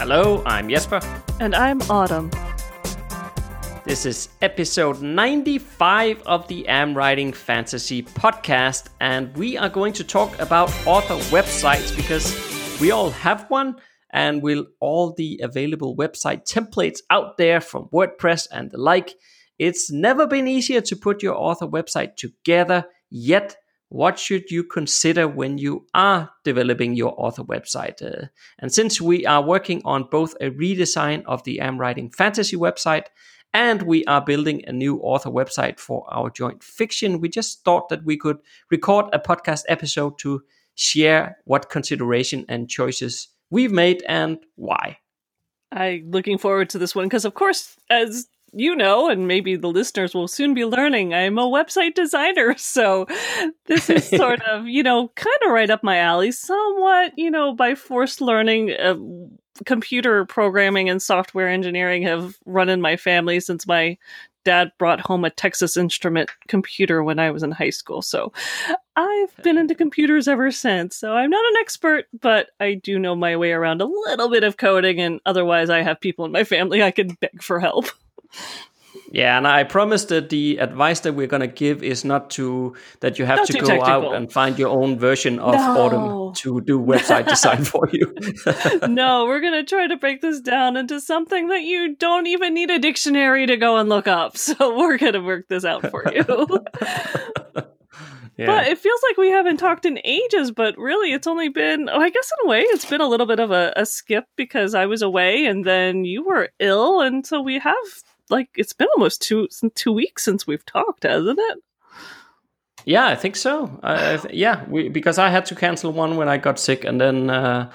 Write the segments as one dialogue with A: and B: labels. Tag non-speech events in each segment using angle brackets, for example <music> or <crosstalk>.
A: Hello, I'm Jesper.
B: And I'm Autumn.
A: This is episode 95 of the Am Writing Fantasy podcast, and we are going to talk about author websites because we all have one, and with all the available website templates out there from WordPress and the like, it's never been easier to put your author website together yet what should you consider when you are developing your author website? Uh, and since we are working on both a redesign of the Am Writing Fantasy website and we are building a new author website for our joint fiction, we just thought that we could record a podcast episode to share what consideration and choices we've made and why.
B: I'm looking forward to this one because, of course, as you know, and maybe the listeners will soon be learning, I'm a website designer. <laughs> So this is <laughs> sort of, you know, kind of right up my alley, somewhat, you know, by forced learning. Uh, computer programming and software engineering have run in my family since my dad brought home a Texas Instrument computer when I was in high school. So I've been into computers ever since. So I'm not an expert, but I do know my way around a little bit of coding, and otherwise, I have people in my family I can beg for help. <laughs>
A: Yeah, and I promise that the advice that we're going to give is not to that you have not to go out and find your own version of no. Autumn to do website <laughs> design for you. <laughs>
B: no, we're going to try to break this down into something that you don't even need a dictionary to go and look up. <laughs> So we're going to work this out for you. Yeah. But it feels like we haven't talked in ages, but really it's only been, oh, I guess in a way, it's been a little bit of a, a skip because I was away and then you were ill. And so we have, like, it's been almost two, two weeks since we've talked, hasn't it?
A: Yeah, I think so. I, I, yeah, we, because I had to cancel one when I got sick, and then uh,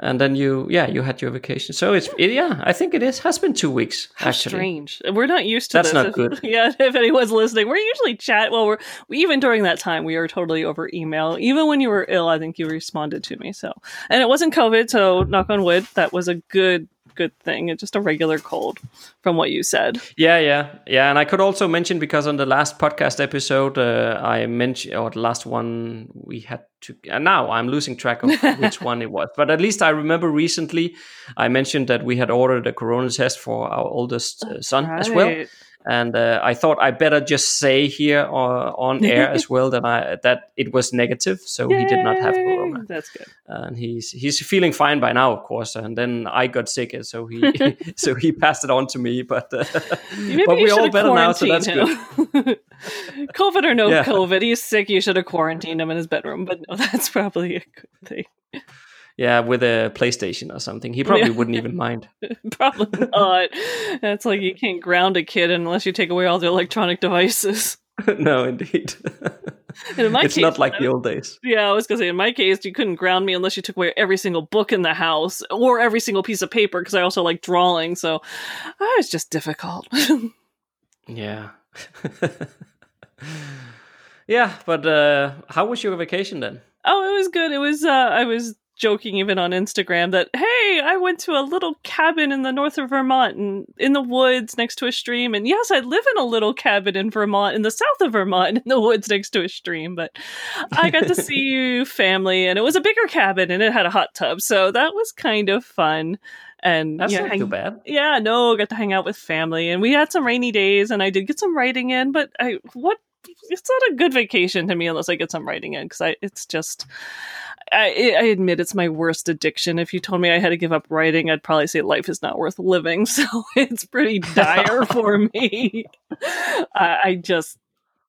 A: and then you yeah you had your vacation so it's it, yeah i think it is has been two weeks
B: How
A: actually.
B: strange we're not used to
A: that's
B: this.
A: not
B: if,
A: good <laughs>
B: yeah if anyone's listening we're usually chat well we're even during that time we were totally over email even when you were ill i think you responded to me so and it wasn't covid so knock on wood that was a good good thing. It's just a regular cold, from what you said.
A: Yeah, yeah, yeah. And I could also mention because on the last podcast episode, uh, I mentioned, or the last one we had to. And now I'm losing track of <laughs> which one it was. But at least I remember recently I mentioned that we had ordered a corona test for our oldest uh, son right. as well and uh, I thought I better just say here uh, on air <laughs> as well that I that it was negative, so Yay! he did not have corona.
B: That's good,
A: and he's he's feeling fine by now, of course. And then I got sick, so he <laughs> <laughs> so he passed it on to me. But uh, but we're all better now, so that's him. good.
B: COVID or no yeah. COVID, he's sick. You should have quarantined him in his bedroom, but no, that's probably a good thing
A: yeah, with a PlayStation or something. He probably yeah. wouldn't even mind. <laughs>
B: probably not. That's like you can't ground a kid unless you take away all the electronic devices. <laughs> <laughs>
A: no, indeed. in my it's case, not like the old days.
B: Yeah, I was gonna say in my case, you couldn't ground me unless you took away every single book in the house or every single piece of paper because I also like drawing. So oh, was just difficult.
A: yeah. yeah, but uh, how was your vacation then?
B: Oh, it was good. It was. Uh, I was joking even on Instagram that hey, I went to a little cabin in the north of Vermont and in the woods next to a stream. And yes, I live in a little cabin in Vermont in the south of Vermont in the woods next to a stream. But I got to see <laughs> you family, and it was a bigger cabin and it had a hot tub, so that was kind of fun. And
A: that's yeah, not hang- too bad.
B: Yeah, no, got to hang out with family, and we had some rainy days, and I did get some writing in. But I what it's not a good vacation to me unless I get some writing in because I it's just I, I, admit it's my worst addiction. If you told me I had to give up writing, I'd probably say life is not worth living. <laughs> So it's pretty dire <laughs> for me. I, I just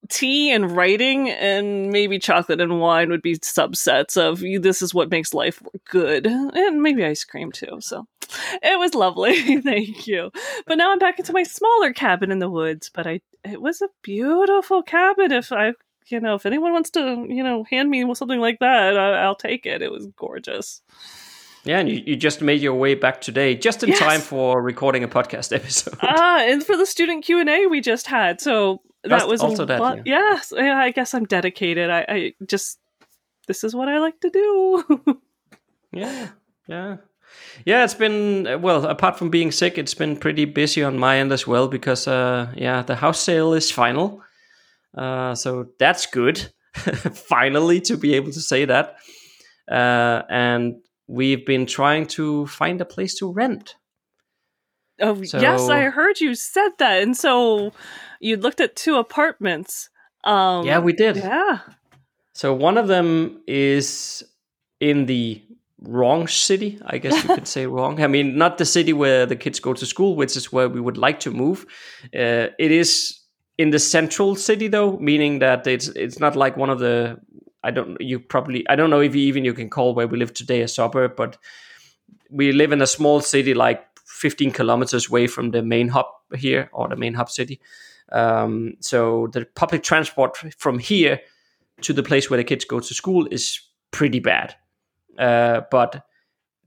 B: tea and writing and maybe chocolate and wine would be subsets of this is what makes life good and maybe ice cream too so <laughs> it was lovely <laughs> thank you but now i'm back into my smaller cabin in the woods but i it was a beautiful cabin if i you know, if anyone wants to, you know, hand me something like that, I, will take it. It was gorgeous.
A: Yeah, and you, you just made your way back today, just in
B: Yes.
A: time for recording a podcast <laughs> episode.
B: ah, and for the student Q and A we just had, so that
A: That's
B: was
A: also that,
B: lot- Yes, yeah, I guess I'm dedicated. I, I just this is what I like to do.
A: Yeah, yeah, yeah. It's been uh, well. Apart from being sick, it's been pretty busy on my end as well because, uh, yeah, the house sale is final. Uh, so that's good. <laughs> Finally, to be able to say that. Uh, and we've been trying to find a place to rent.
B: oh yes, I heard you said that, and so you looked at two apartments. Um,
A: yeah, we did.
B: Yeah.
A: So one of them is in the wrong city, I guess you could <laughs> say wrong. I mean, not the city where the kids go to school, which is where we would like to move. Uh, it is in the central city though, meaning that it's it's not like one of the I don't you probably I don't know if you, even you can call where we live today a suburb, but we live in a small city like 15 kilometers away from the main hub here or the main hub city. Um, so the public transport from here to the place where the kids go to school is pretty bad. Uh, but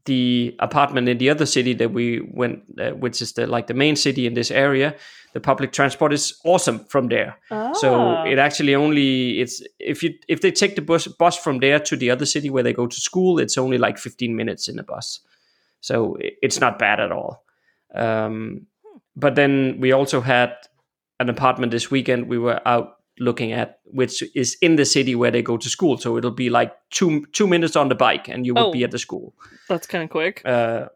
A: the apartment in the other city that we went, uh, which is the like the main city in this area, the public transport is awesome from there. So
B: Ah.
A: it actually only it's if you if they take the bus bus from there to the other city where they go to school, it's only like 15 minutes in a bus. So it's not bad at all. Um, but then we also had an apartment this weekend we were out looking at, which is in the city where they go to school. So it'll be like two two minutes on the bike, and you would
B: Oh.
A: be at the school.
B: That's kind of quick.
A: Uh,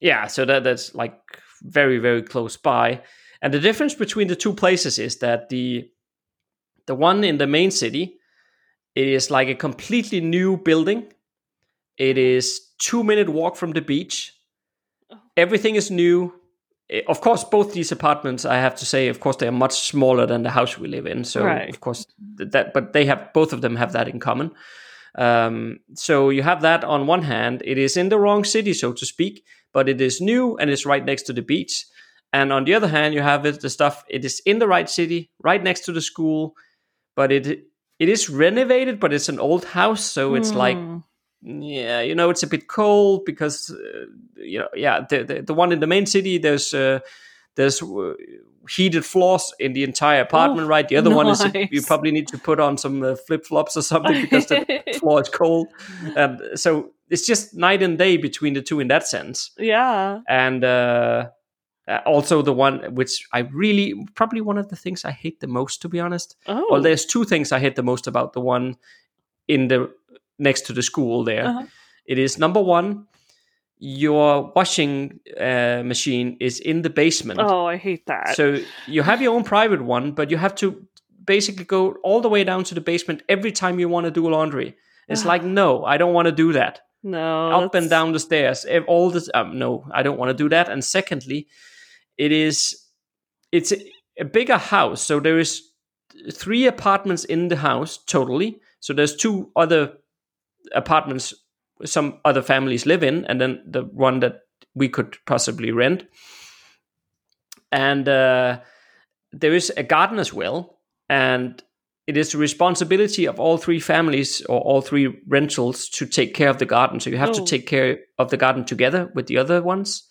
A: yeah, so that that's like very very close by. And the difference between the two places is that the the one in the main city it is like a completely new building. It is two minute walk from the beach. Everything is new. Eh, Of course, both these apartments, I have to say, of course, they are much smaller than the house we live in. So,
B: Right.
A: of course, that. But they have both of them have that in common. Um, so you have that on one hand. It is in the wrong city, so to speak, but it is new and it's right next to the beach. And on the other hand, you have it the stuff. It is in the right city, right next to the school, but it it is renovated, but it's an old house, so it's like
B: Hmm.
A: Yeah, you know, it's a bit cold because uh, you know, yeah, the, the the one in the main city there's uh, there's uh, heated floors in the entire apartment,
B: Oh,
A: right? The other one is you probably need to put on some uh, flip flops or something <laughs> because the floor is cold, and so it's just night and day between the two in that sense.
B: yeah.
A: And uh, uh, also the one which I really probably one of the things I hate the most, to be honest.
B: Oh.
A: Well, there's two things I hate the most about the one in the next to the school there.
B: Uh-huh.
A: It is number one, your washing uh, machine is in the basement.
B: oh, I hate that.
A: So you have your own private one, but you have to basically go all the way down to the basement every time you want to do laundry. It's like, <sighs> no, I don't want to do that.
B: no.
A: Up and down the stairs, all this. Um, no, I don't want to do that. And secondly, it is it's a, a bigger house, so there is three apartments in the house totally. So there's two other apartments some other families live in, and then the one that we could possibly rent. And uh, there is a garden as well, and it is the responsibility of all three families or all three rentals to take care of the garden. So you have to
B: Oh.
A: take care of the garden together with the other ones.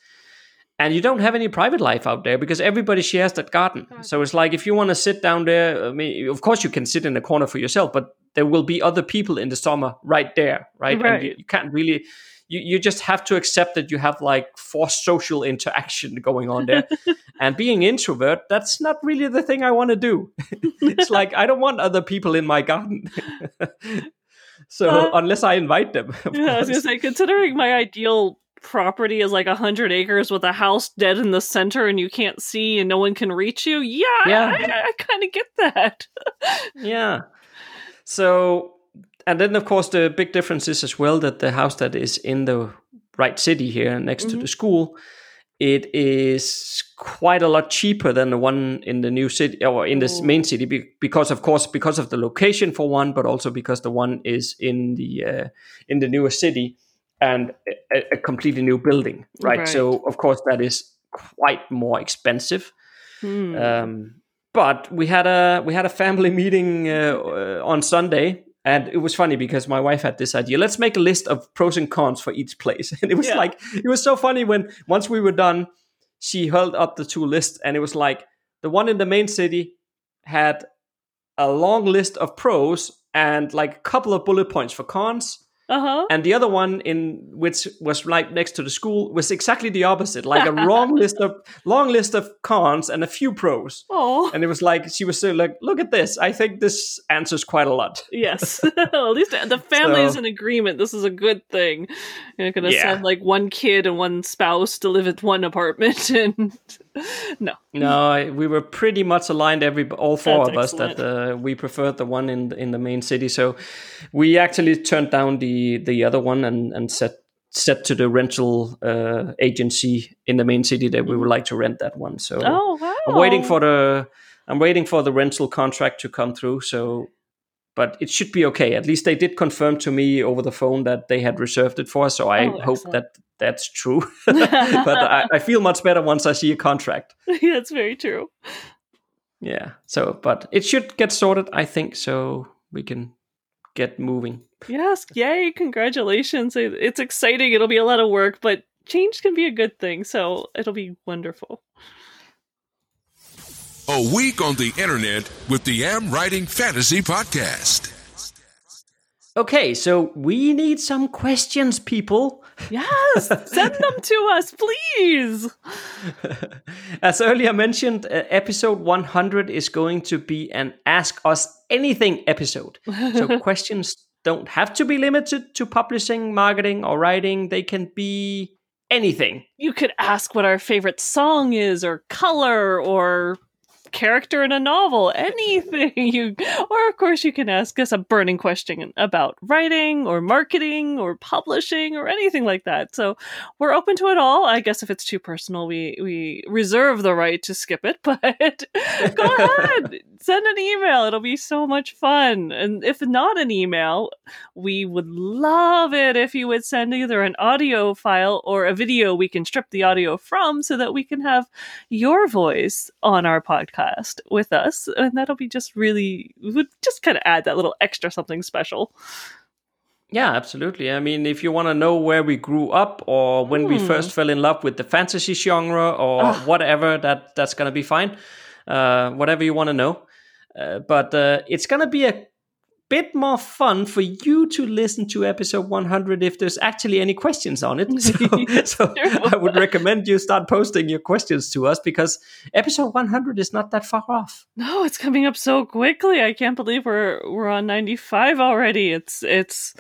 A: And you don't have any private life out there because everybody shares that garden. So it's like if you want to sit down there, I mean, of course you can sit in a corner for yourself, but there will be other people in the summer right there, right? And you, you can't really, you, you just have to accept that you have like forced social interaction <laughs> going on there. <laughs> and being introvert, that's not really the thing I want to do. <laughs> it's like I don't want other people in my garden. so
B: Uh,
A: unless I invite them,
B: Yeah, I was gonna say, considering my ideal property is like a hundred acres with a house dead in the center and you can't see and no one can reach you, yeah,
A: Yeah.
B: I, I kind of get that. <laughs>
A: yeah. So, and then of course the big difference is as well that the house that is in the right city here next to
B: Mhm.
A: the school, it is quite a lot cheaper than the one in the new city or in this
B: Oh.
A: main city because of course because of the location for one, but also because the one is in the uh, in the newer city and a, a completely new building, right?
B: Right.
A: So of course that is quite more expensive.
B: Hmm.
A: Um, but we had a we had a family <laughs> meeting uh, uh, on Sunday, And it was funny because my wife had this idea. Let's make a list of pros and cons for each place. <laughs> And it was
B: Yeah.
A: like it was so funny when once we were done, she held up the two lists, and it was like the one in the main city had a long list of pros and like a couple of bullet points for cons
B: Uh huh.
A: and the other one in which was right next to the school was exactly the opposite like a long <laughs> list of long list of cons and a few pros
B: Oh.
A: and it was like she was so like look at this i think this answers quite a lot
B: Yes. <laughs> <laughs> At least the family is in agreement. This is a good thing. You're not to
A: Yeah.
B: send like one kid and one spouse to live at one apartment. And <laughs> no.
A: no I- we were pretty much aligned every all four
B: That's
A: of us that uh, we preferred the one in in the main city so we actually turned down the the other one and and set set to the rental uh, agency in the main city that we would like to rent that one so
B: Oh, wow.
A: I'm waiting for the I'm waiting for the rental contract to come through. So, but it should be okay. At least they did confirm to me over the phone that they had reserved it for us. So I
B: Oh,
A: hope
B: excellent.
A: that that's true. <laughs> <laughs> but I, I feel much better once I see a contract. <laughs>
B: That's very true.
A: Yeah. So, but it should get sorted, I think, so we can get moving.
B: Yes. Yay. Congratulations. It's exciting. It'll be a lot of work, but change can be a good thing. So it'll be wonderful.
C: A week on the internet with the Am Writing Fantasy Podcast.
A: Okay, so we need some questions, people.
B: Yes. Send them to us, please. <laughs>
A: As earlier mentioned, uh, episode 100 is going to be an Ask Us Anything episode. So <laughs> questions don't have to be limited to publishing, marketing, or writing. They can be anything.
B: You could ask what our favorite song is, or color, or character in a novel, <laughs> anything. You, or of course, you can ask us a burning question about writing, or marketing, or publishing, or anything like that. So we're open to it all. I guess if it's too personal, we we reserve the right to skip it. <laughs> But go <laughs> ahead, send an email. It'll be so much fun. And if not an email, we would love it if you would send either an audio file or a video we can strip the audio from so that we can have your voice on our podcast with us. And that'll be just really, would just kind of add that little extra something special.
A: Yeah, absolutely. I mean, if you want to know where we grew up or when we
B: Hmm.
A: first fell in love with the fantasy genre or
B: Ah.
A: whatever, that that's gonna be fine. Uh, whatever you want to know. Uh, but uh, it's gonna be a bit more fun for you to listen to episode 100 if there's actually any questions on it. <laughs> So, <laughs> so. I would recommend you start posting your questions to us because episode 100 is not that far off.
B: No, it's coming up so quickly. I can't believe we're we're on 95 already. It's it's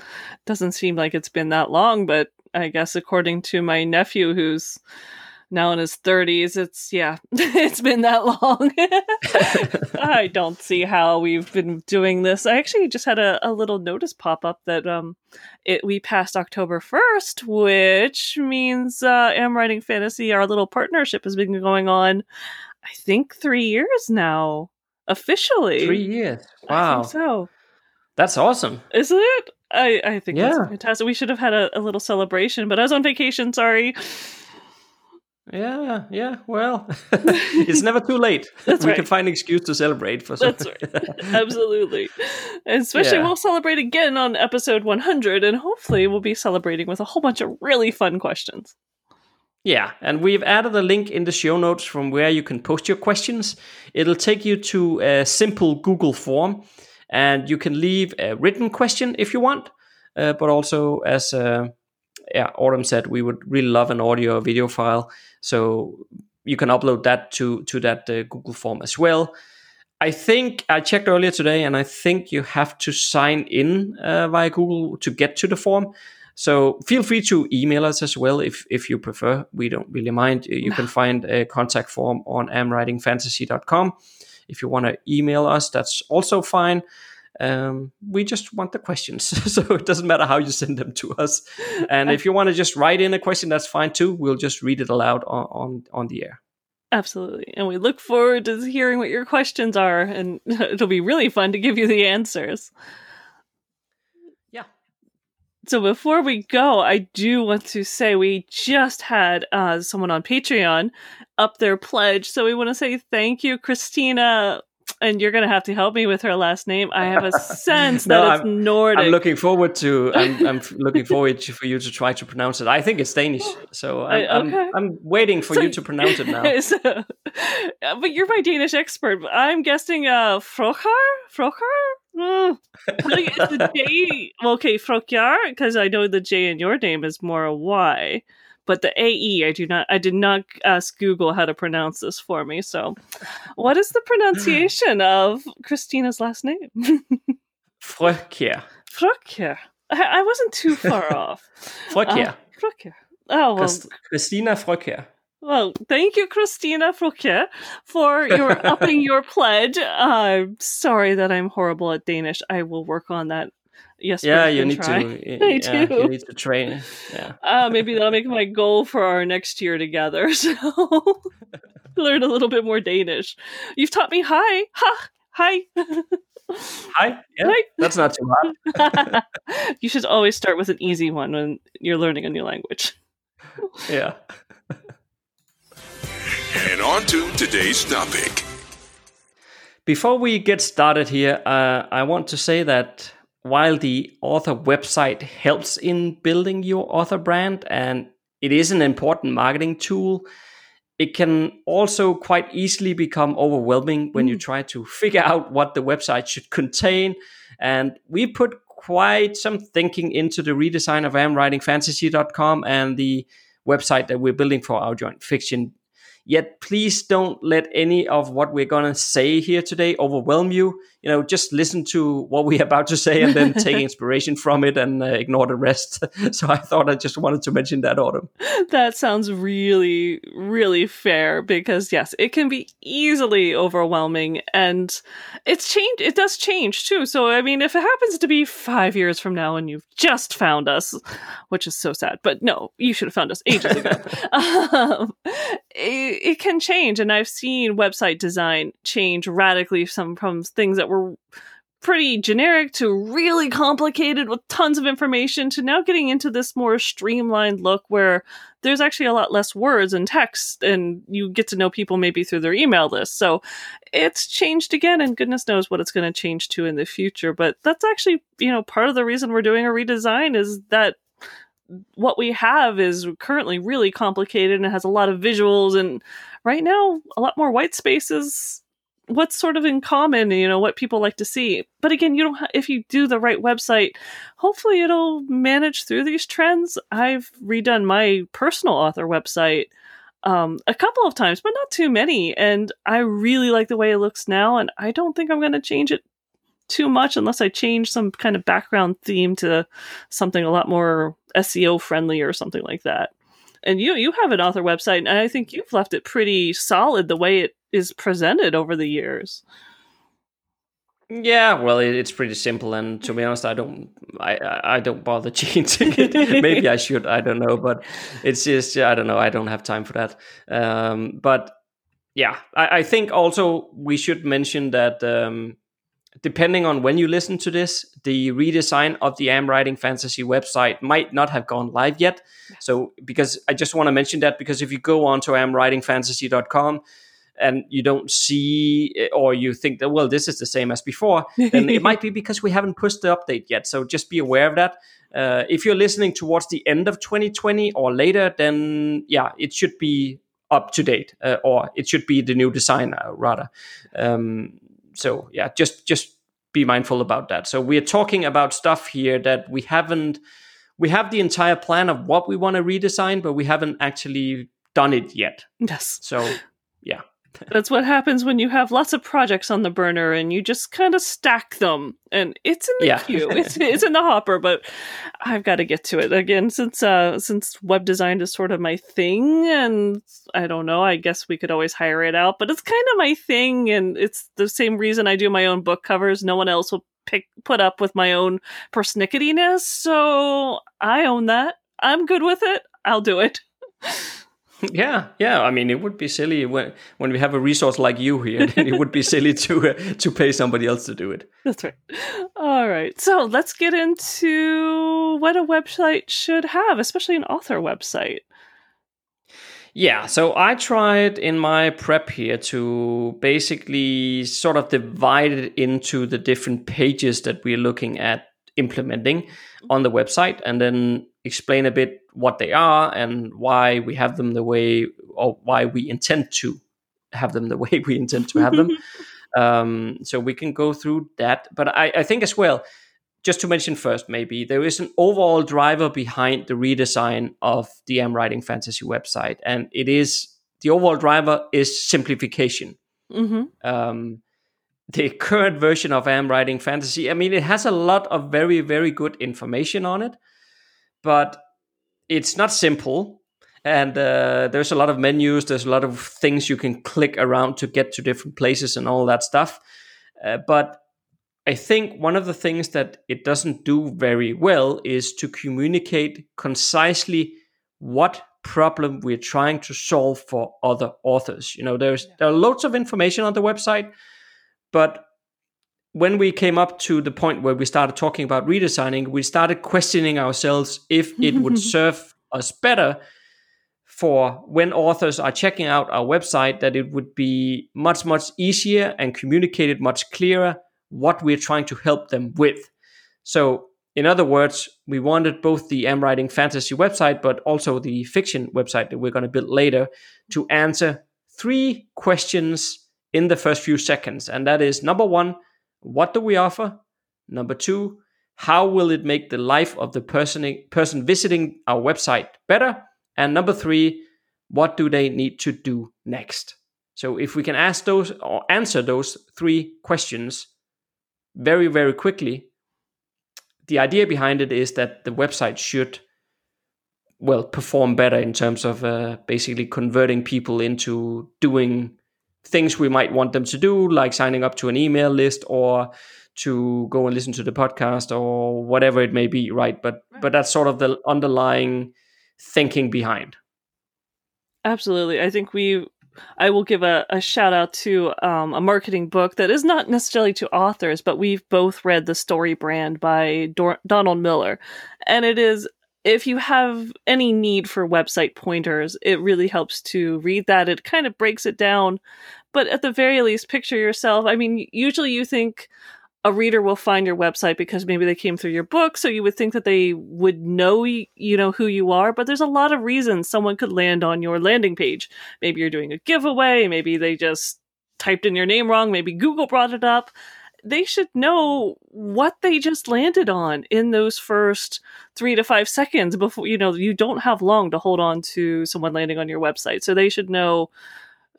B: doesn't seem like it's been that long, but I guess according to my nephew who's now in his 30s, it's yeah, <laughs> it's been that long. <laughs> I don't see how we've been doing this. I actually just had a, a little notice pop up that um it we passed October 1st, which means uh Am Writing Fantasy, our little partnership has been going on I think three years now, officially.
A: Three years.
B: I
A: Wow.
B: think so.
A: That's awesome.
B: Isn't it? I, I think
A: Yeah.
B: that's fantastic. We should have had a, a little celebration, but I was on vacation, sorry.
A: Yeah, yeah. Well, <laughs> <laughs> it's never too late.
B: That's
A: we
B: right.
A: can find an excuse to celebrate for some.
B: That's right. <laughs> Absolutely. Especially
A: Yeah.
B: we'll celebrate again on episode 100, and hopefully we'll be celebrating with a whole bunch of really fun questions.
A: Yeah, and we've added a link in the show notes from where you can post your questions. It'll take you to a simple Google form, and you can leave a written question if you want. Uh, but also, as uh, yeah, Autumn said, we would really love an audio or video file, so you can upload that to to that uh, Google form as well. I think I checked earlier today, and I think you have to sign in uh, via Google to get to the form. So feel free to email us as well if if you prefer. We don't really mind. You can find a contact form on amwritingfantasy.com. If you want to email us, that's also fine. Um, we just want the questions, <laughs> so it doesn't matter how you send them to us. And if you want to just write in a question, that's fine too. We'll just read it aloud on on, on the air.
B: Absolutely. And we look forward to hearing what your questions are, and <laughs> it'll be really fun to give you the answers.
A: Yeah.
B: So before we go, I do want to say we just had uh, someone on Patreon up their pledge. So we want to say thank you, Christina. And you're gonna have to help me with her last name. I have a sense <laughs>
A: No,
B: that it's
A: I'm-
B: Nordic.
A: I'm looking forward to. I'm, <laughs> I'm looking forward to, for you to try to pronounce it. I think it's Danish, so I'm,
B: I- okay.
A: I'm, I'm waiting for
B: So-
A: you to pronounce it now. <laughs>
B: So- uh, but you're my Danish expert. I'm guessing uh, Frokar? Frokar? Mm. Like, the J okay, Frokjar, because I know the J in your name is more a Y, but the AE, I do not. I did not ask Google how to pronounce this for me. So, what is the pronunciation <sighs> of Christina's last name? <laughs>
A: Frøkjær.
B: Frokjar. I, I wasn't too far <laughs> off.
A: Frøkjær.
B: Uh, Frokjar. Oh well,
A: Christina Frøkjær.
B: Well, thank you, Christina Fouquet, for your upping <laughs> your pledge. I'm sorry that I'm horrible at Danish. I will work on that. Yes,
A: Yeah, you need
B: try.
A: to.
B: I <laughs>
A: yeah,
B: do.
A: You need to train. Yeah. <laughs>
B: Uh, maybe that'll make my goal for our next year together. <laughs> So learn a little bit more Danish. You've taught me hi, ha, hi.
A: Hi. Yeah.
B: Hi.
A: That's not too hard.
B: you should always start with an easy one when you're learning a new language.
A: Yeah.
C: And on to today's topic.
A: Before we get started here, uh, I want to say that while the author website helps in building your author brand and it is an important marketing tool, it can also quite easily become overwhelming when you mm. try to figure out what the website should contain. And we put quite some thinking into the redesign of amwritingfantasy.com and the website that we're building for our joint fiction Yet, please don't let any of what we're going to say here today overwhelm you. You know, just listen to what we're <laughs> about to say and then take <laughs> inspiration from it and uh, ignore the rest. <laughs> so I thought I just wanted to mention that, Autumn.
B: that sounds really, really fair because yes, it can be easily overwhelming and it's changed. It does change too. So, I mean, if it happens to be five years from now and you've just found us, which is so sad, but no, you should have found us ages ago. um, it, it can change. And I've seen website design change radically some from things that were pretty generic to really complicated with tons of information to now getting into this more streamlined look where there's actually a lot less words and text and you get to know people maybe through their email list. So it's changed again and goodness knows what it's going to change to in the future. But that's actually, you know, part of the reason we're doing a redesign is that what we have is currently really complicated and it has a lot of visuals and right now a lot more white spaces what's sort of in common you know what people like to see. But again you don't ha- if you do the right website hopefully it'll manage through these trends. I've redone my personal author website um, a couple of times but not too many. And i really like the way it looks now and i don't think i'm going to change it too much unless i change some kind of background theme to something a lot more seo friendly or something like that. And you you have an author website and i think you've left it pretty solid the way it is presented over the years
A: Yeah, well, it's pretty simple, and to be honest, I don't, I, I don't bother <laughs> changing it. <laughs> Maybe I should, I don't know, but it's just, I don't know, I don't have time for that. Um, but yeah, I, I think also we should mention that um, depending on when you listen to this, the redesign of the Am Writing Fantasy website might not have gone live yet. So, because I just want to mention that because if you go on to amwritingfantasy.com and you don't see or you think that well this is the same as before then it might be because we haven't pushed the update yet. So just be aware of that. Uh, if you're listening towards the end of 2020 or later then yeah it should be up to date uh, or it should be the new design uh, rather. Um, so yeah just just be mindful about that. So we're talking about stuff here that we haven't we have the entire plan of what we want to redesign but we haven't actually done it yet.
B: Yes.
A: So yeah
B: that's what happens when you have lots of projects on the burner and you just kind of stack them. And it's in the
A: Yeah.
B: queue. <laughs> It's, it's in the hopper but i've got to get to it again since uh since web design is sort of my thing and i don't know i guess we could always hire it out but it's kind of my thing and it's the same reason i do my own book covers. No one else will pick put up with my own persnicketyness so i own that. I'm good with it. I'll do it <laughs>
A: Yeah, yeah. I mean, it would be silly when when we have a resource like you here. <laughs> Then it would be silly to uh, to pay somebody else to do it.
B: That's right. All right. So let's get into what a website should have, especially an author website.
A: Yeah, so I tried in my prep here to basically sort of divide it into the different pages that we're looking at implementing on the website and then explain a bit what they are and why we have them the way or why we intend to have them the <laughs> way we intend to have them. <laughs> um, so we can go through that. But I, I think as well, just to mention first, maybe there is an overall driver behind the redesign of the Am Writing Fantasy website, and it is the overall driver is simplification.
B: Mm-hmm.
A: Um, the current version of Am Writing Fantasy, I mean, it has a lot of very, very good information on it, but it's not simple. And uh, there's a lot of menus, there's a lot of things you can click around to get to different places and all that stuff. Uh, but I think one of the things that it doesn't do very well is to communicate concisely what problem we're trying to solve for other authors. You know, there's there are loads of information on the website, but when we came up to the point where we started talking about redesigning, we started questioning ourselves if it would <laughs> serve us better for when authors are checking out our website that it would be much much easier and communicated much clearer what we're trying to help them with. So, in other words, we wanted both the Am Writing Fantasy website, but also the fiction website that we're going to build later to answer three questions in the first few seconds. And that is number one, what do we offer? Number two, how will it make the life of the person, person visiting our website better? And number three, what do they need to do next? So if we can ask those or answer those three questions, very, very quickly. The idea behind it is that the website should, well, perform better in terms of uh, basically converting people into doing things we might want them to do, like signing up to an email list or to go and listen to the podcast or whatever it may be, right? But right. but that's sort of the underlying thinking behind.
B: Absolutely. I think we I will give a, a shout out to um, a marketing book that is not necessarily to authors, but we've both read The Story Brand by Dor- Donald Miller. And it is, if you have any need for website pointers, it really helps to read that. It kind of breaks it down. But at the very least, picture yourself. I mean, usually you think, a reader will find your website because maybe they came through your book so you would think that they would know you know who you are but there's a lot of reasons someone could land on your landing page maybe you're doing a giveaway maybe they just typed in your name wrong maybe google brought it up they should know what they just landed on in those first three to five seconds before you know you don't have long to hold on to someone landing on your website. So they should know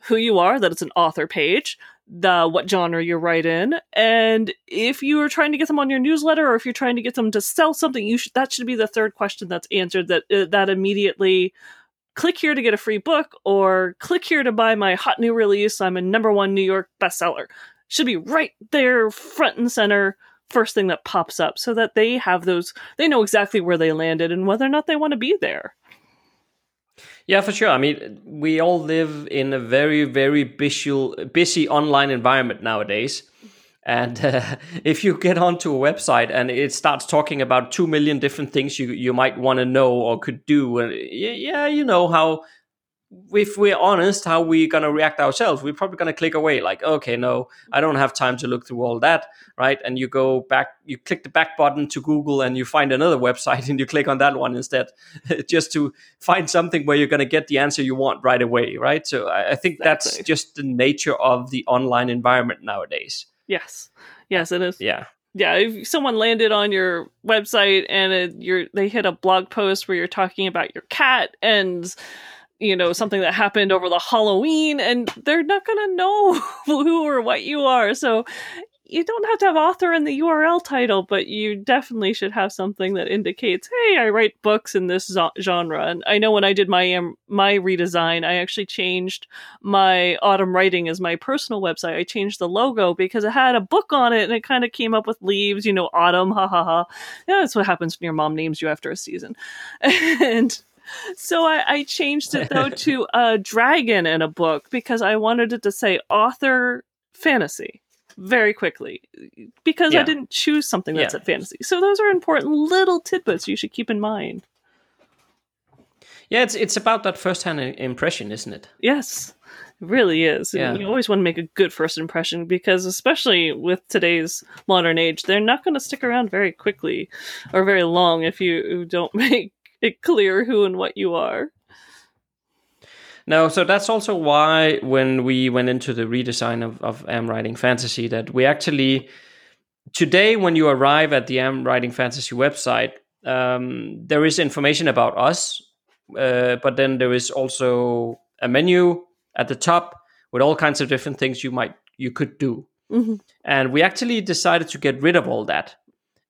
B: who you are that it's an author page the what genre you write in and if you are trying to get them on your newsletter or if you're trying to get them to sell something you should that should be the third question that's answered that uh, that immediately click here to get a free book or click here to buy my hot new release. I'm a number one new york bestseller should be right there front and center first thing that pops up so that they have those they know exactly where they landed and whether or not they want to be there
A: yeah, for sure. I mean, we all live in a very, very busy, busy online environment nowadays. And <laughs> uh, if you get onto a website and it starts talking about two million different things you you might want to know or could do, and yeah, you know how if we're honest, how we're gonna react ourselves, we're probably gonna click away. Like, okay, no, I don't have time to look through all that, right? And you go back, you click the back button to Google, and you find another <laughs> website, and you click on that one instead, <laughs> just to find something where you're gonna get the answer you want right away, right? So I, I think exactly. that's just the nature of the online environment nowadays.
B: Yes, yes, it is.
A: Yeah
B: yeah, if someone landed on your website and it, you're they hit a blog post where you're talking about your cat and you know something that happened over the Halloween, and they're not going to know <laughs> who or what you are. So you don't have to have author in the URL title, but you definitely should have something that indicates, "Hey, I write books in this genre." And I know when I did my um, my redesign, I actually changed my Autumn Writing as my personal website. I changed the logo because it had a book on it, and it kind of came up with leaves, you know, autumn, ha ha ha. Yeah, that's what happens when your mom names you after a season, <laughs> and so I, I, changed it though to a dragon in a book because I wanted it to say author fantasy very quickly because yeah. I didn't choose something that's yeah. a fantasy. So those are important little tidbits you should keep in mind.
A: Yeah, it's it's about that first-hand impression, isn't it?
B: Yes, it really is.
A: Yeah.
B: You always want to make a good first impression because, especially with today's modern age, they're not going to stick around very quickly or very long if you don't <laughs> make it clear who and what you are.
A: No, so that's also why when we went into the redesign of, of Am Writing Fantasy, that we actually today when you arrive at the Am Writing Fantasy website, um, there is information about us, uh, but then there is also a menu at the top with all kinds of different things you might you could do.
B: Mm-hmm.
A: And we actually decided to get rid of all that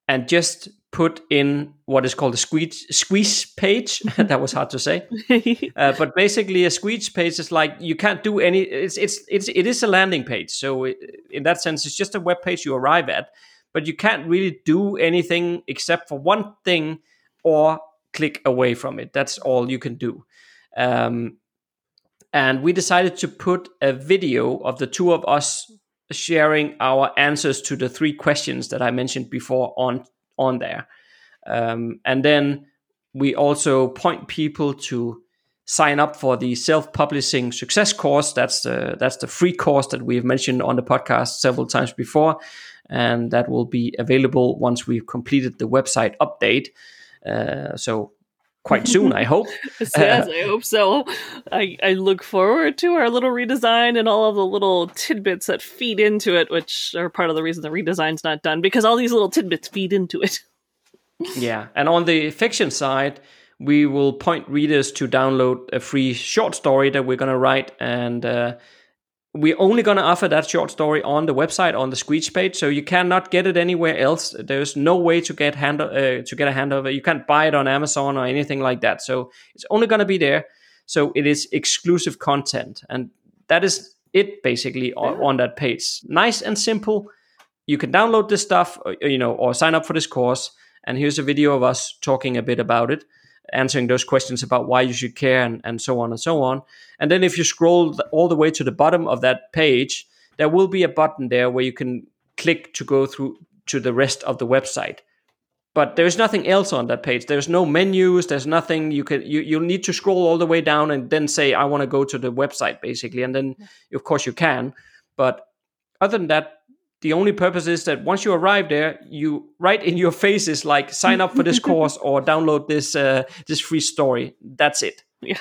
A: and just put in what is called a squeeze squeeze page. <laughs> that was hard to say, <laughs> uh, but basically a squeeze page is like you can't do any. It's it's it's it is a landing page. So it, in that sense, it's just a web page you arrive at, but you can't really do anything except for one thing or click away from it. That's all you can do. Um, and we decided to put a video of the two of us sharing our answers to the three questions that I mentioned before on on there. Um, and then we also point people to sign up for the self-publishing success course. That's the that's the free course that we've mentioned on the podcast several times before, and that will be available once we've completed the website update. Uh, so quite soon, I hope. <laughs>
B: yes, I <laughs> hope so. I, I look forward to our little redesign and all of the little tidbits that feed into it, which are part of the reason the redesign's not done, because all these little tidbits feed into it. <laughs>
A: yeah, and on the fiction side, we will point readers to download a free short story that we're going to write and uh, we're only going to offer that short story on the website on the squeeze page so you cannot get it anywhere else. There's no way to get hand uh, to get a hand of it you can't buy it on amazon or anything like that. So it's only going to be there. So it is exclusive content and that is it basically on, on that page. Nice and simple. You can download this stuff uh, you know or sign up for this course. And here's a video of us talking a bit about it answering those questions about why you should care and, and so on and so on. And then if you scroll all the way to the bottom of that page, there will be a button there where you can click to go through to the rest of the website. But there's nothing else on that page. There's no menus. There's nothing you can. you you'll need to scroll all the way down and then say I want to go to the website basically, and then of course you can. But other than that, the only purpose is that once you arrive there, you write in your faces like sign up for this <laughs> course or download this uh, this free story. That's it.
B: Yeah.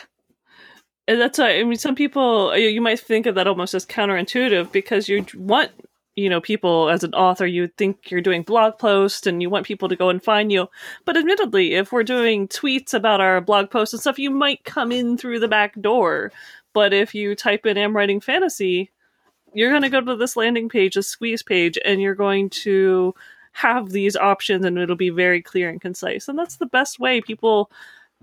B: And that's why I mean some people you might think of that almost as counterintuitive because you want you know people as an author you think you're doing blog posts and you want people to go and find you but admittedly if we're doing tweets about our blog posts and stuff you might come in through the back door but if you type in am writing fantasy you're going to go to this landing page, this squeeze page, and you're going to have these options and it'll be very clear and concise. And that's the best way. People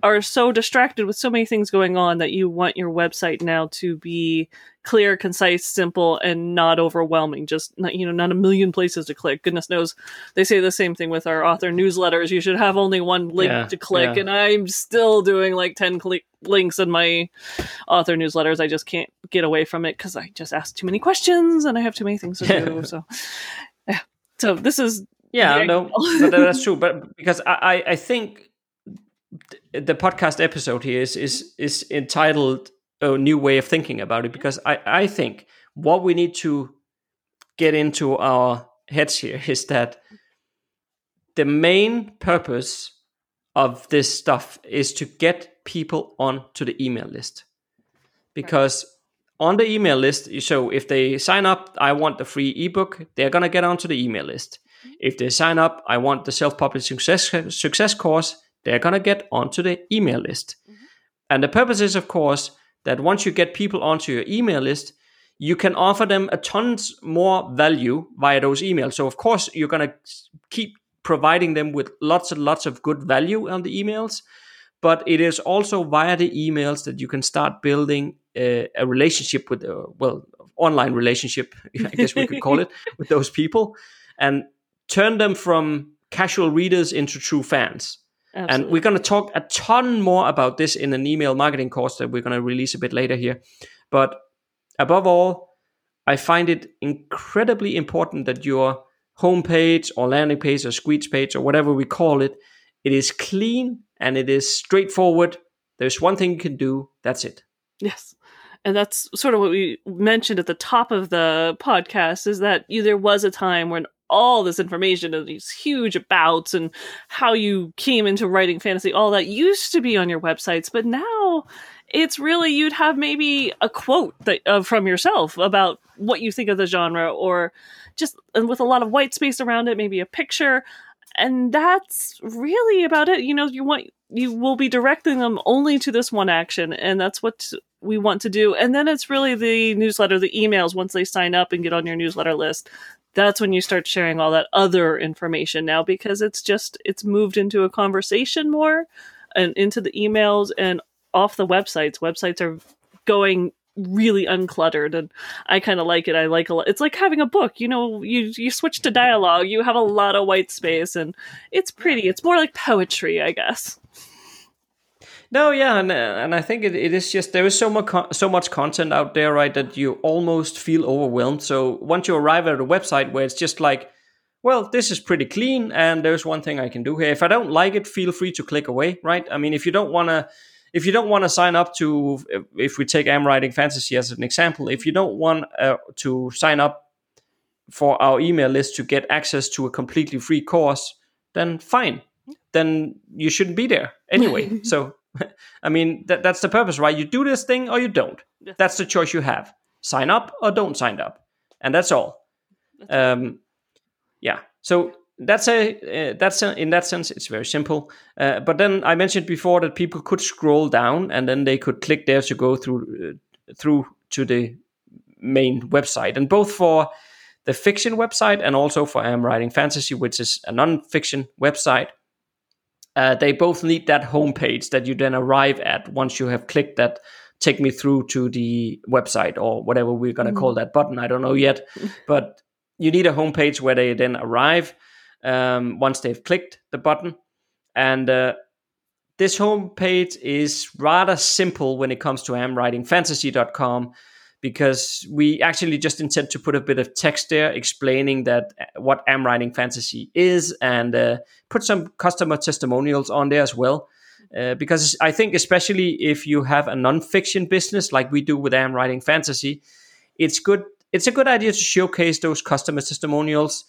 B: are so distracted with so many things going on that you want your website now to be clear, concise, simple, and not overwhelming. Just not, you know, not a million places to click. Goodness knows they say the same thing with our author newsletters. You should have only one link
A: Yeah,
B: to click,
A: yeah.
B: and I'm still doing like ten click links in my author newsletters. I just can't get away from it because I just ask too many questions and I have too many things to do. <laughs> so, yeah. So this is
A: Yeah, no, but that's <laughs> true. But because I, I, I think th- the podcast episode here is is is entitled "A New Way of Thinking About It." Because I, I think what we need to get into our heads here is that the main purpose of this stuff is to get people onto the email list because on the email list so if they sign up i want the free ebook they're going to get onto the email list if they sign up i want the self-publishing success, success course they're going to get onto the email list. And the purpose is of course that once you get people onto your email list you can offer them a tons more value via those emails. So of course you're going to keep providing them with lots and lots of good value on the emails but it is also via the emails that you can start building a, a relationship with uh, well online relationship <laughs> i guess we could call it with those people and turn them from casual readers into true fans and we're going to talk a ton more about this in an email marketing course that we're going to release a bit later here but above all i find it incredibly important that your homepage or landing page or squeeze page or whatever we call it it is clean and it is straightforward There's one thing you can do. That's it.
B: Yes. And that's sort of what we mentioned at the top of the podcast is that you, there was a time when all this information and these huge abouts and how you came into writing fantasy, all that used to be on your websites, but now it's really you'd have maybe a quote that, uh, from yourself about what you think of the genre, or just and with a lot of white space around it, maybe a picture, and that's really about it. You know, you want you will be directing them only to this one action, and that's what we want to do. And then it's really the newsletter, the emails once they sign up and get on your newsletter list that's when you start sharing all that other information now because it's just it's moved into a conversation more and into the emails and off the websites. Websites are going really uncluttered and i kind of like it. I like a lot it's like having a book you know you you switch to dialogue you have a lot of white space and it's pretty it's more like poetry i guess
A: no, yeah, and and I think it, it is just there is so much so much content out there, right, that you almost feel overwhelmed. So once you arrive at a website where it's just like, well, this is pretty clean, and there's one thing I can do here. If I don't like it, feel free to click away, right? I mean, if you don't want to. If you don't want to sign up to, if we take Am Writing Fantasy as an example, if you don't want uh, to sign up for our email list to get access to a completely free course, then fine. Then you shouldn't be there anyway. <laughs> so I mean, that, that's the purpose, right? You do this thing or you don't. Yeah. That's the choice you have. Sign up or don't sign up, and that's all. Um, yeah. So that's a uh, that's a, in that sense it's very simple. Uh, but then I mentioned before that people could scroll down and then they could click there to go through uh, through to the main website, and both for the fiction website and also for Am Writing Fantasy, which is a non-fiction website uh, they both need that homepage that you then arrive at once you have clicked that take me through to the website or whatever we're going to mm. call that button. I don't know yet, <laughs> but you need a homepage where they then arrive um, once they've clicked the button. And uh, this homepage is rather simple when it comes to amwritingfantasy.com because we actually just intend to put a bit of text there explaining that uh, what am writing fantasy is and uh, put some customer testimonials on there as well. Uh, because i think especially if you have a non-fiction business like we do with am writing fantasy it's good it's a good idea to showcase those customer testimonials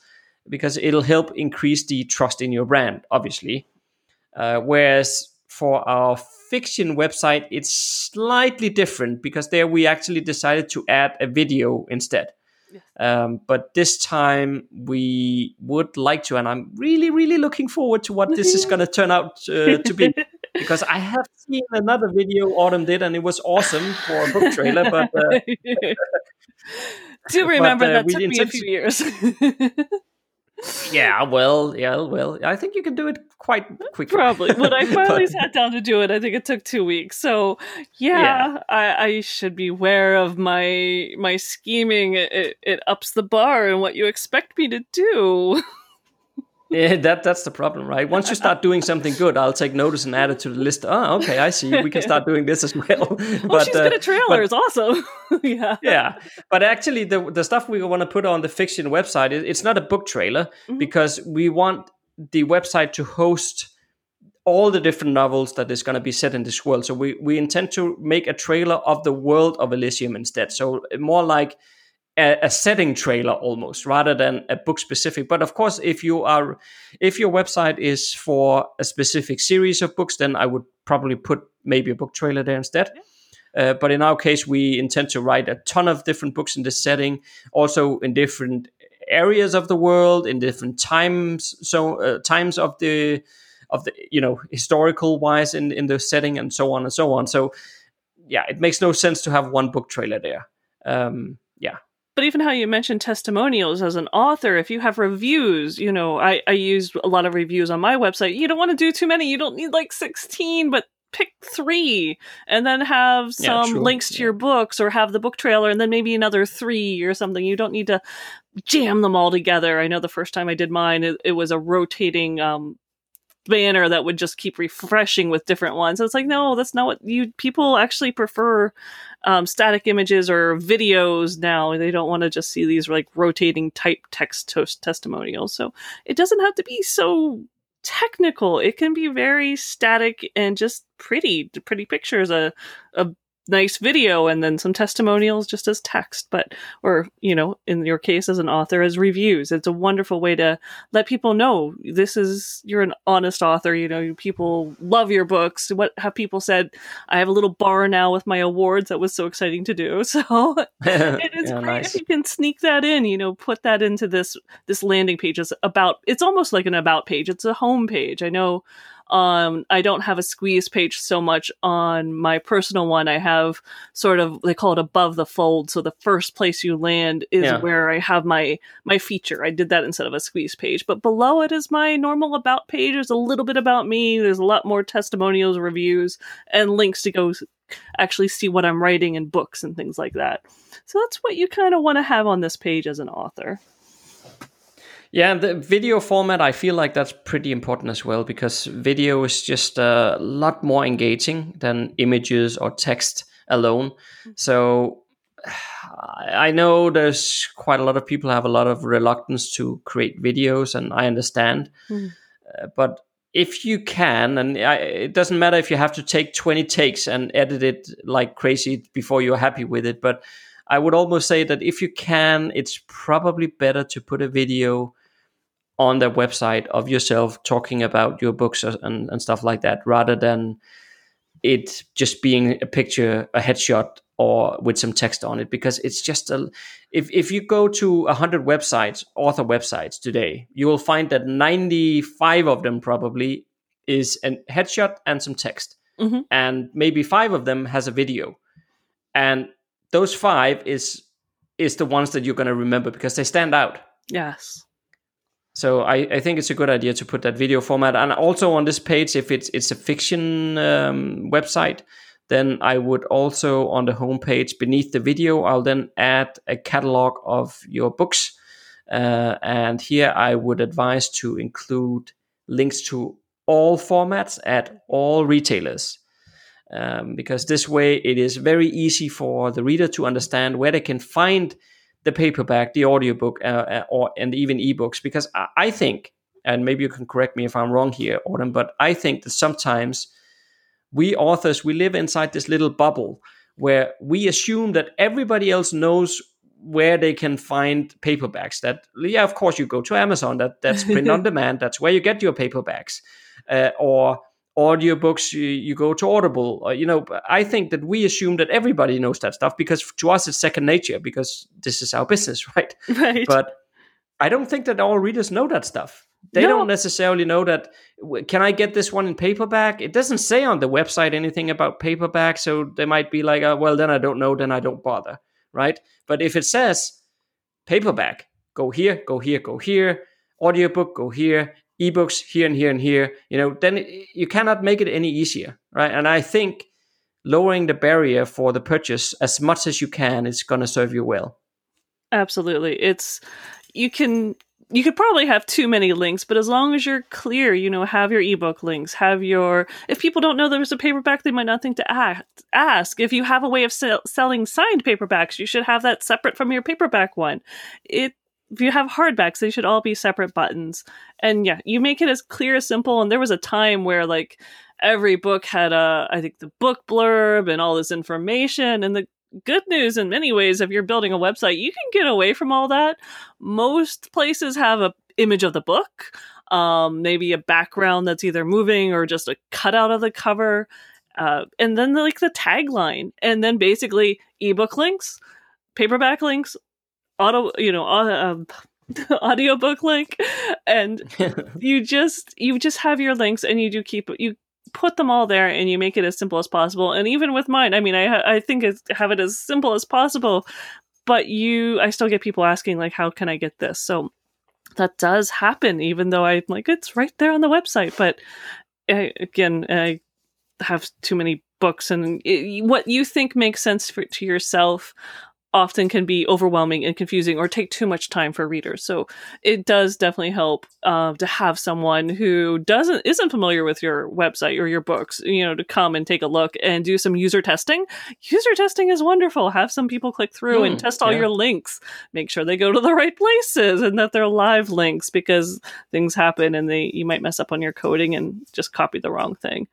A: because it'll help increase the trust in your brand obviously. Uh, whereas for our fiction website, it's slightly different because there we actually decided to add a video instead. Um, but this time we would like to, and I'm really, really looking forward to what this is <laughs> going to turn out uh, to be. because I have seen another video Autumn did, and it was awesome for a book trailer. <laughs> But uh,
B: do remember but, uh, that took me a few years <laughs>
A: yeah, well, yeah, well, I think you can do it quite uh, quickly.
B: Probably. When I <laughs> finally sat down to do it, I think it took two weeks. So yeah, yeah. I, I, should be aware of my my scheming. It, it ups the bar and what you expect me to do. <laughs>
A: Yeah, that that's the problem, right? Once you start doing something good, I'll take notice and add it to the list. Oh, okay, I see. We can start doing this as well. <laughs>
B: oh, <laughs> but, she's uh, good at trailers. But, awesome. <laughs>
A: yeah. Yeah, but actually, the the stuff we want to put on the fiction website, it's not a book trailer mm-hmm. because we want the website to host all the different novels that is going to be set in this world. So we we intend to make a trailer of the world of Elysium instead. So more like a, a, setting trailer almost rather than a book specific. But of course if you are if your website is for a specific series of books then i would probably put maybe a book trailer there instead. Yeah. uh, but in our case we intend to write a ton of different books in this setting also in different areas of the world in different times so uh, times of the of the you know historical wise in in the setting and so on and so on. So yeah it makes no sense to have one book trailer there. Um yeah
B: but even how you mentioned testimonials as an author, if you have reviews, you know, I, I use a lot of reviews on my website. You don't want to do too many. You don't need like 16, but pick three and then have some yeah, links to yeah. your books or have the book trailer and then maybe another three or something. You don't need to jam them all together. I know the first time I did mine, it, it was a rotating um, banner that would just keep refreshing with different ones. So it's like, no, that's not what you people actually prefer um, static images or videos now. They don't want to just see these like rotating type text testimonials. So it doesn't have to be so technical. It can be very static and just pretty, pretty pictures, a a nice video and then some testimonials just as text but or you know in your case as an author as reviews. It's a wonderful way to let people know this is you're an honest author you know people love your books. What have people said i have a little bar now with my awards that was so exciting to do. <laughs> So <laughs> it is yeah, great nice. if you can sneak that in you know put that into this this landing page. Is about it's almost like an about page. It's a home page. I know um, I don't have a squeeze page so much on my personal one. I have sort of they call it above the fold. So the first place you land is yeah. where I have my my feature. I did that instead of a squeeze page. But below it is my normal about page. There's a little bit about me. There's a lot more testimonials, reviews, and links to go actually see what I'm writing in books and things like that. So that's what you kind of want to have on this page as an author.
A: Yeah, the video format, I feel like that's pretty important as well because video is just a lot more engaging than images or text alone. Mm-hmm. So I know there's quite a lot of people have a lot of reluctance to create videos, and I understand. Mm. Uh, but if you can, and I, it doesn't matter if you have to take 20 takes and edit it like crazy before you're happy with it, but I would almost say that if you can, it's probably better to put a video on their website of yourself talking about your books and, and stuff like that rather than it just being a picture a headshot or with some text on it. Because it's just a if, if you go to 100 websites author websites today you will find that 95 of them probably is a headshot and some text. Mm-hmm. and maybe five of them has a video. And those five is is the ones that you're going to remember because they stand out.
B: Yes
A: so I, I think it's a good idea to put that video format. And also on this page, if it's it's a fiction um, website, then I would also on the homepage beneath the video, I'll then add a catalog of your books. Uh, and here I would advise to include links to all formats at all retailers. Um, because this way it is very easy for the reader to understand where they can find the paperback, the audiobook, uh, uh, or and even ebooks. Because I, I, think, and maybe you can correct me if I'm wrong here, Autumn, but I think that sometimes we authors we live inside this little bubble where we assume that everybody else knows where they can find paperbacks. That yeah, of course you go to Amazon. That that's print on <laughs> demand. That's where you get your paperbacks, uh, or audiobooks you, you go to audible. Uh, you know i think that we assume that everybody knows that stuff because to us it's second nature because this is our business <laughs> right? <laughs>
B: Right.
A: But i don't think that all readers know that stuff. They no. don't necessarily know that can i get this one in paperback? It doesn't say on the website anything about paperback so they might be like oh, well then i don't know then i don't bother right? But if it says paperback go here go here go here audiobook go here ebooks here and here and here you know then you cannot make it any easier right and i think lowering the barrier for the purchase as much as you can is going to serve you well
B: absolutely it's you can you could probably have too many links, but as long as you're clear, you know, have your ebook links, have your. If people don't know there's a paperback, they might not think to ask. If you have a way of sell, selling signed paperbacks, you should have that separate from your paperback one. It if you have hardbacks, they should all be separate buttons. And yeah, you make it as clear as simple. And there was a time where like every book had a, I think the book blurb and all this information. And the good news in many ways, if you're building a website, you can get away from all that. Most places have a image of the book, um, maybe a background that's either moving or just a cutout of the cover. Uh, and then like the tagline, and then basically ebook links, paperback links, auto, you know, um, <laughs> audiobook link, and <laughs> you just you just have your links, and you do keep you put them all there, and you make it as simple as possible. And even with mine, I mean, I I think I have it as simple as possible, but you, I still get people asking like, how can I get this? So that does happen, even though I'm like, it's right there on the website. But I, again, I have too many books, and it, what you think makes sense for, to yourself often can be overwhelming and confusing or take too much time for readers. So it does definitely help uh, to have someone who doesn't isn't familiar with your website or your books, you know, to come and take a look and do some user testing. User testing is wonderful. Have some people click through mm, and test all yeah. your links. Make sure they go to the right places and that they're live links because things happen and they you might mess up on your coding and just copy the wrong thing.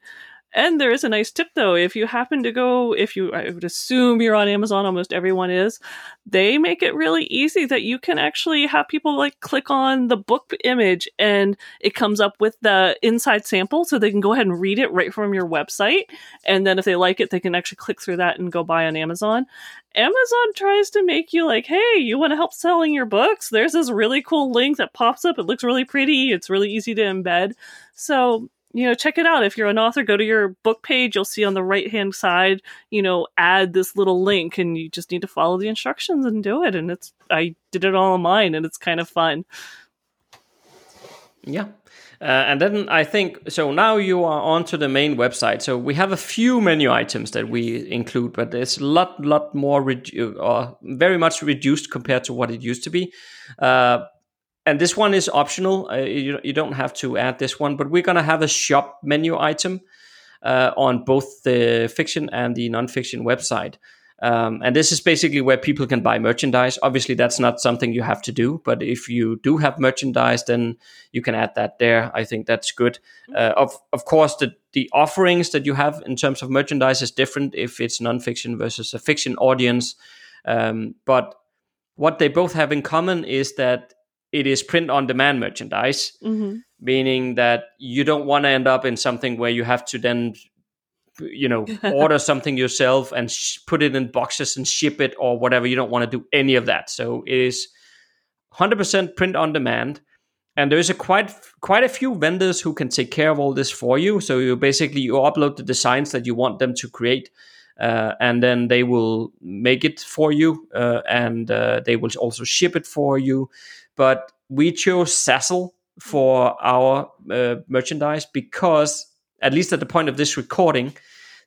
B: And there is a nice tip though. If you happen to go, if you, I would assume you're on Amazon, almost everyone is, they make it really easy that you can actually have people like click on the book image and it comes up with the inside sample so they can go ahead and read it right from your website. And then if they like it, they can actually click through that and go buy on Amazon. Amazon tries to make you like, hey, you want to help selling your books? There's this really cool link that pops up. It looks really pretty. It's really easy to embed. So you know, check it out. If you're an author, go to your book page. You'll see on the right hand side, you know, add this little link, and you just need to follow the instructions and do it. And it's, I did it all on mine, and it's kind of fun.
A: Yeah. Uh, and then I think so. Now you are onto the main website. So we have a few menu items that we include, but it's a lot, lot more redu- or very much reduced compared to what it used to be. Uh, and this one is optional. Uh, you, you don't have to add this one, but we're going to have a shop menu item uh, on both the fiction and the nonfiction website. Um, and this is basically where people can buy merchandise. Obviously, that's not something you have to do, but if you do have merchandise, then you can add that there. I think that's good. Mm-hmm. Uh, of of course, the the offerings that you have in terms of merchandise is different if it's nonfiction versus a fiction audience. Um, but what they both have in common is that it is print on demand merchandise, mm-hmm. meaning that you don't want to end up in something where you have to then, you know, <laughs> order something yourself and sh- put it in boxes and ship it or whatever. You don't want to do any of that. So it is 100% print on demand. And there's a quite quite a few vendors who can take care of all this for you. So you basically you upload the designs that you want them to create, uh, and then they will make it for you, uh, and uh, they will also ship it for you but we chose Zazzle for our uh, merchandise because, at least at the point of this recording,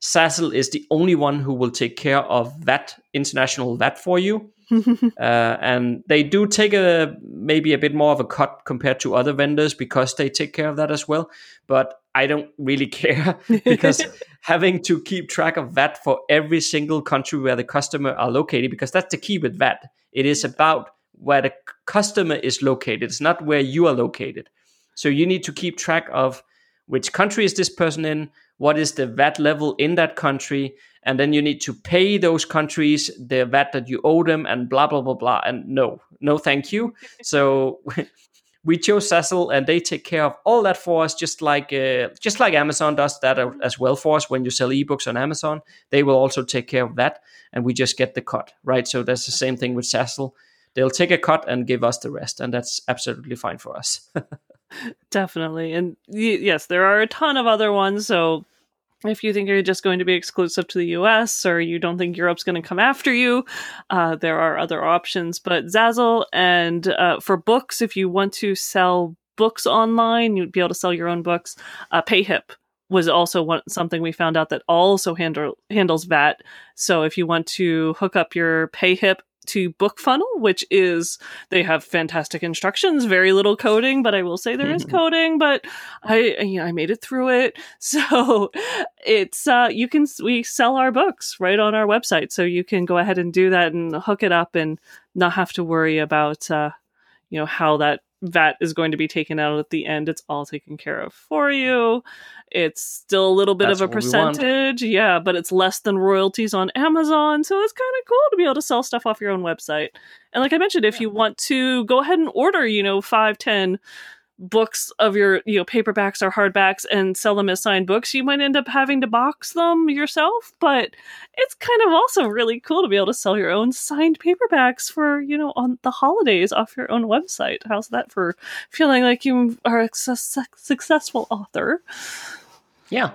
A: Zazzle is the only one who will take care of that international VAT for you. <laughs> uh, and they do take a maybe a bit more of a cut compared to other vendors because they take care of that as well. But I don't really <laughs> care because <laughs> having to keep track of VAT for every single country where the customer are located, because that's the key with VAT. It is about where the customer is located. It's not where you are located. So you need to keep track of which country is this person in, what is the VAT level in that country, and then you need to pay those countries the VAT that you owe them, and blah blah blah blah. And no, no, thank you. <laughs> so <laughs> we chose Zazzle, and they take care of all that for us, just like uh, just like Amazon does that as well for us. When you sell ebooks on Amazon, they will also take care of that, and we just get the cut, right? So that's the same thing with Zazzle they'll take a cut and give us the rest, and that's absolutely fine for us. <laughs>
B: Definitely, and y- yes, there are a ton of other ones. So if you think you're just going to be exclusive to the US or you don't think Europe's going to come after you, uh, there are other options. But Zazzle and uh, for books, if you want to sell books online, you'd be able to sell your own books. Uh, PayHip was also one, something we found out that also handle, handles VAT. So if you want to hook up your PayHip to BookFunnel, which is they have fantastic instructions, very little coding, but I will say there is mm-hmm. coding, but I you know, I made it through it. <laughs> So it's uh you can we sell our books right on our website. So you can go ahead and do that and hook it up and not have to worry about uh you know how that VAT is going to be taken out at the end. It's all taken care of for you. It's still a little bit That's of a percentage, yeah, but it's less than royalties on Amazon. So it's kind of cool to be able to sell stuff off your own website. And like I mentioned, if you want to go ahead and order, you know, five, ten books of your you know paperbacks or hardbacks and sell them as signed books you might end up having to box them yourself but it's kind of also really cool to be able to sell your own signed paperbacks for you know on the holidays off your own website. How's that for feeling like you are a su- successful author?
A: Yeah.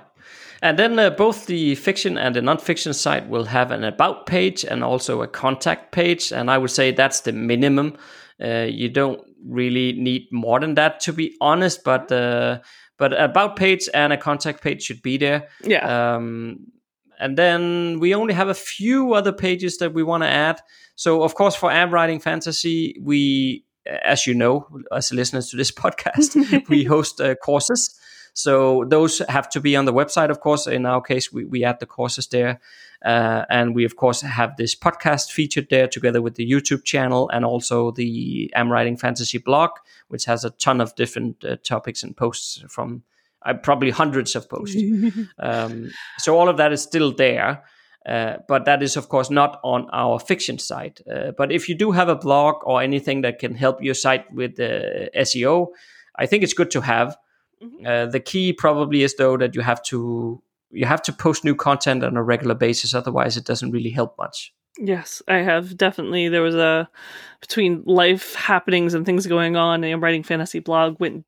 A: And then uh, both the fiction and the non-fiction site will have an about page and also a contact page and i would say that's the minimum. Uh, you don't really need more than that, to be honest. But uh, but about page and a contact page should be there.
B: Yeah. Um,
A: and then we only have a few other pages that we want to add. So, of course, for Am Writing Fantasy, we, as you know, as listeners to this <laughs> podcast, we <laughs> host uh, courses. So those have to be on the website, of course. In our case, we, we add the courses there. Uh, and we, of course, have this podcast featured there together with the YouTube channel and also the Am Writing Fantasy blog, which has a ton of different uh, topics and posts from uh, probably hundreds of posts. <laughs> um, so all of that is still there. Uh, but that is, of course, not on our fiction site. Uh, but if you do have a blog or anything that can help your site with the SEO, I think it's good to have. Mm-hmm. Uh, the key probably is though that you have to you have to post new content on a regular basis. Otherwise, it doesn't really help much.
B: Yes, I have definitely. There was a between life happenings and things going on. Am Writing Fantasy blog went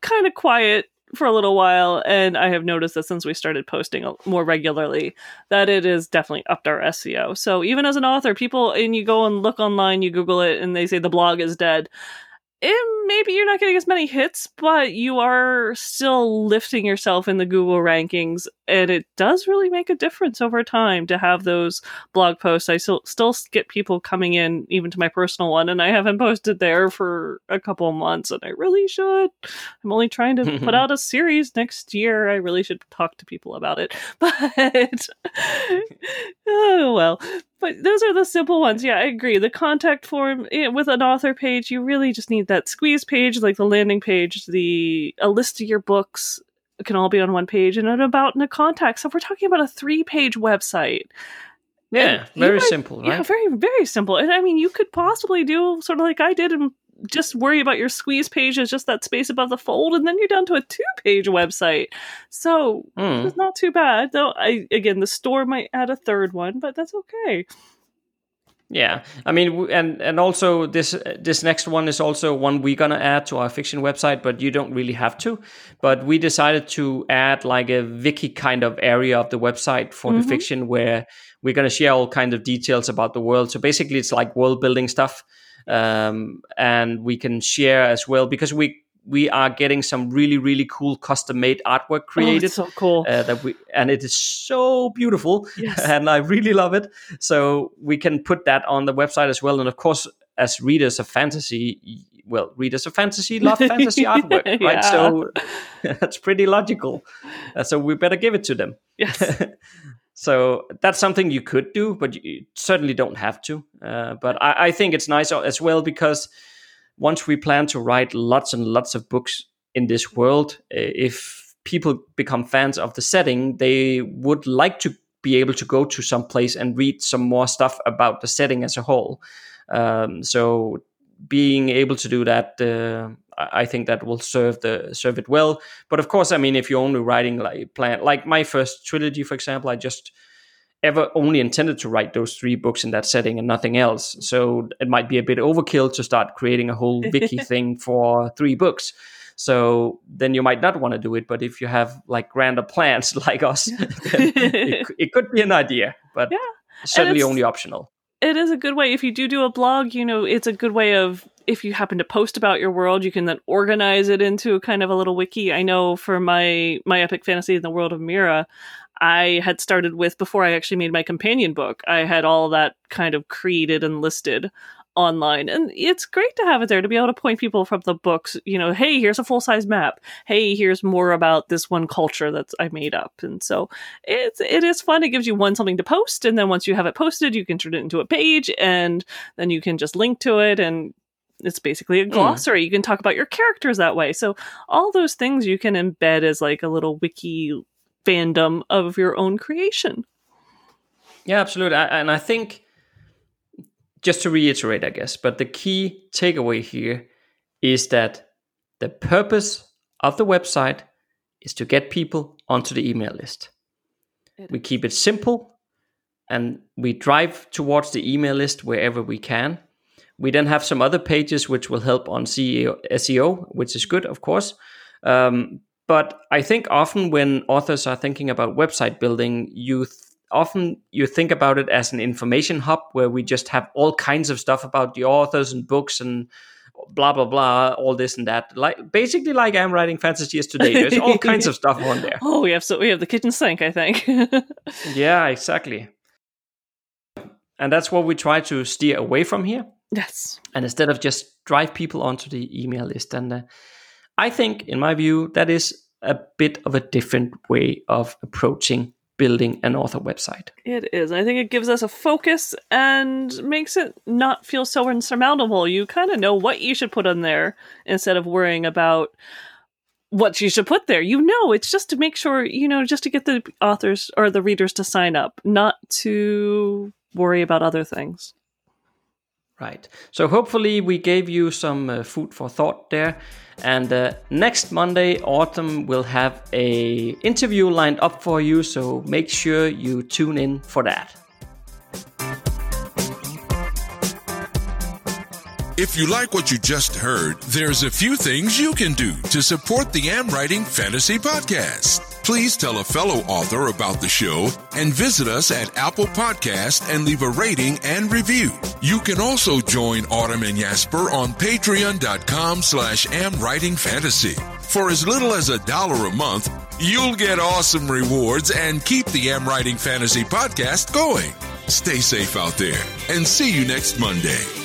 B: kind of quiet for a little while, and I have noticed that since we started posting more regularly, that it has definitely upped our SEO. So even as an author, people and you go and look online, you Google it, and they say the blog is dead it, maybe you're not getting as many hits, but you are still lifting yourself in the Google rankings, and it does really make a difference over time to have those blog posts. I still still get people coming in, even to my personal one, and I haven't posted there for a couple of months, and I really should. I'm only trying to put <laughs> out a series next year. I really should talk to people about it, <laughs> but oh well but those are the simple ones. Yeah, I agree. The contact form eh, with an author page, you really just need that squeeze page, like the landing page, the a list of your books can all be on one page, and an about in a contact. So if we're talking about a three-page website.
A: Yeah, very might, simple, right?
B: Yeah, very very simple. And I mean, you could possibly do sort of like I did and just worry about your squeeze page as just that space above the fold, and then you're down to a two page website. So mm. it's not too bad. Though I again the store might add a third one, but that's okay.
A: Yeah, I mean, and and also this this next one is also one we're gonna add to our fiction website, but you don't really have to. But we decided to add like a wiki kind of area of the website for mm-hmm. the fiction where we're gonna share all kind of details about the world. So basically, it's like world building stuff um, and we can share as well because we we are getting some really really cool custom made artwork created.
B: Oh, so cool
A: uh, that we and it is so beautiful, yes. <laughs> and I really love it. So we can put that on the website as well, and of course, as readers of fantasy, well, readers of fantasy love <laughs> fantasy artwork, right? Yeah. So <laughs> that's pretty logical. Uh, so we better give it to them.
B: Yes.
A: So that's something you could do, but you certainly don't have to. Uh, but I, I, think it's nice as well because once we plan to write lots and lots of books in this world, if people become fans of the setting, they would like to be able to go to some place and read some more stuff about the setting as a whole. Um, so being able to do that uh, I think that will serve the serve it well. But of course, I mean, if you're only writing like plan like my first trilogy, for example, I just ever only intended to write those three books in that setting and nothing else. Mm-hmm. So it might be a bit overkill to start creating a whole wiki <laughs> thing for three books. So then you might not want to do it. But if you have like grander plans <laughs> like us, it, it, could be an idea, but yeah. certainly only optional
B: it is a good way if you do do a blog you know it's a good way of if you happen to post about your world you can then organize it into kind of a little wiki i know for my my epic fantasy in the world of mira i had started with before i actually made my companion book. I had all that kind of created and listed online. And it's great to have it there to be able to point people from the books you know hey here's a full size map. Hey here's more about this one culture that i made up. And so it's it is fun. It gives you one something to post. And then once you have it posted you can turn it into a page and then you can just link to it. And it's basically a hmm. glossary. Mm. you can talk about your characters that way. So all those things you can embed as like a little wiki fandom of your own creation
A: yeah absolutely and i think just to reiterate, I guess, but the key takeaway here is that the purpose of the website is to get people onto the email list. We keep it simple and we drive towards the email list wherever we can. We then have some other pages which will help on CEO, SEO, which is good, of course. Um, but I think often when authors are thinking about website building, you th- often you think about it as an information hub where we just have all kinds of stuff about the authors and books and blah blah blah, all this and that. Like basically, like Am Writing Fantasy is today. There's all <laughs> kinds of stuff on there.
B: Oh, we have so we have the kitchen sink, I think. <laughs>
A: yeah, exactly. And that's what we try to steer away from here.
B: Yes.
A: And instead of just drive people onto the email list, and uh, I think, in my view, that is a bit of a different way of approaching building an author website.
B: It is. I think it gives us a focus and makes it not feel so insurmountable. You kind of know what you should put on there instead of worrying about what you should put there. You know, it's just to make sure, you know, just to get the authors or the readers to sign up, not to worry about other things.
A: Right. So hopefully we gave you some uh, food for thought there. And uh, next Monday, Autumn will have a interview lined up for you. So make sure you tune in for that.
C: If you like what you just heard, there's a few things you can do to support the Am Writing Fantasy Podcast. Please tell a fellow author about the show and visit us at Apple Podcast and leave a rating and review. You can also join Autumn and Jesper on patreon.com slash amwritingfantasy. For as little as a dollar a month, you'll get awesome rewards and keep the Am Writing Fantasy podcast going. Stay safe out there and see you next Monday.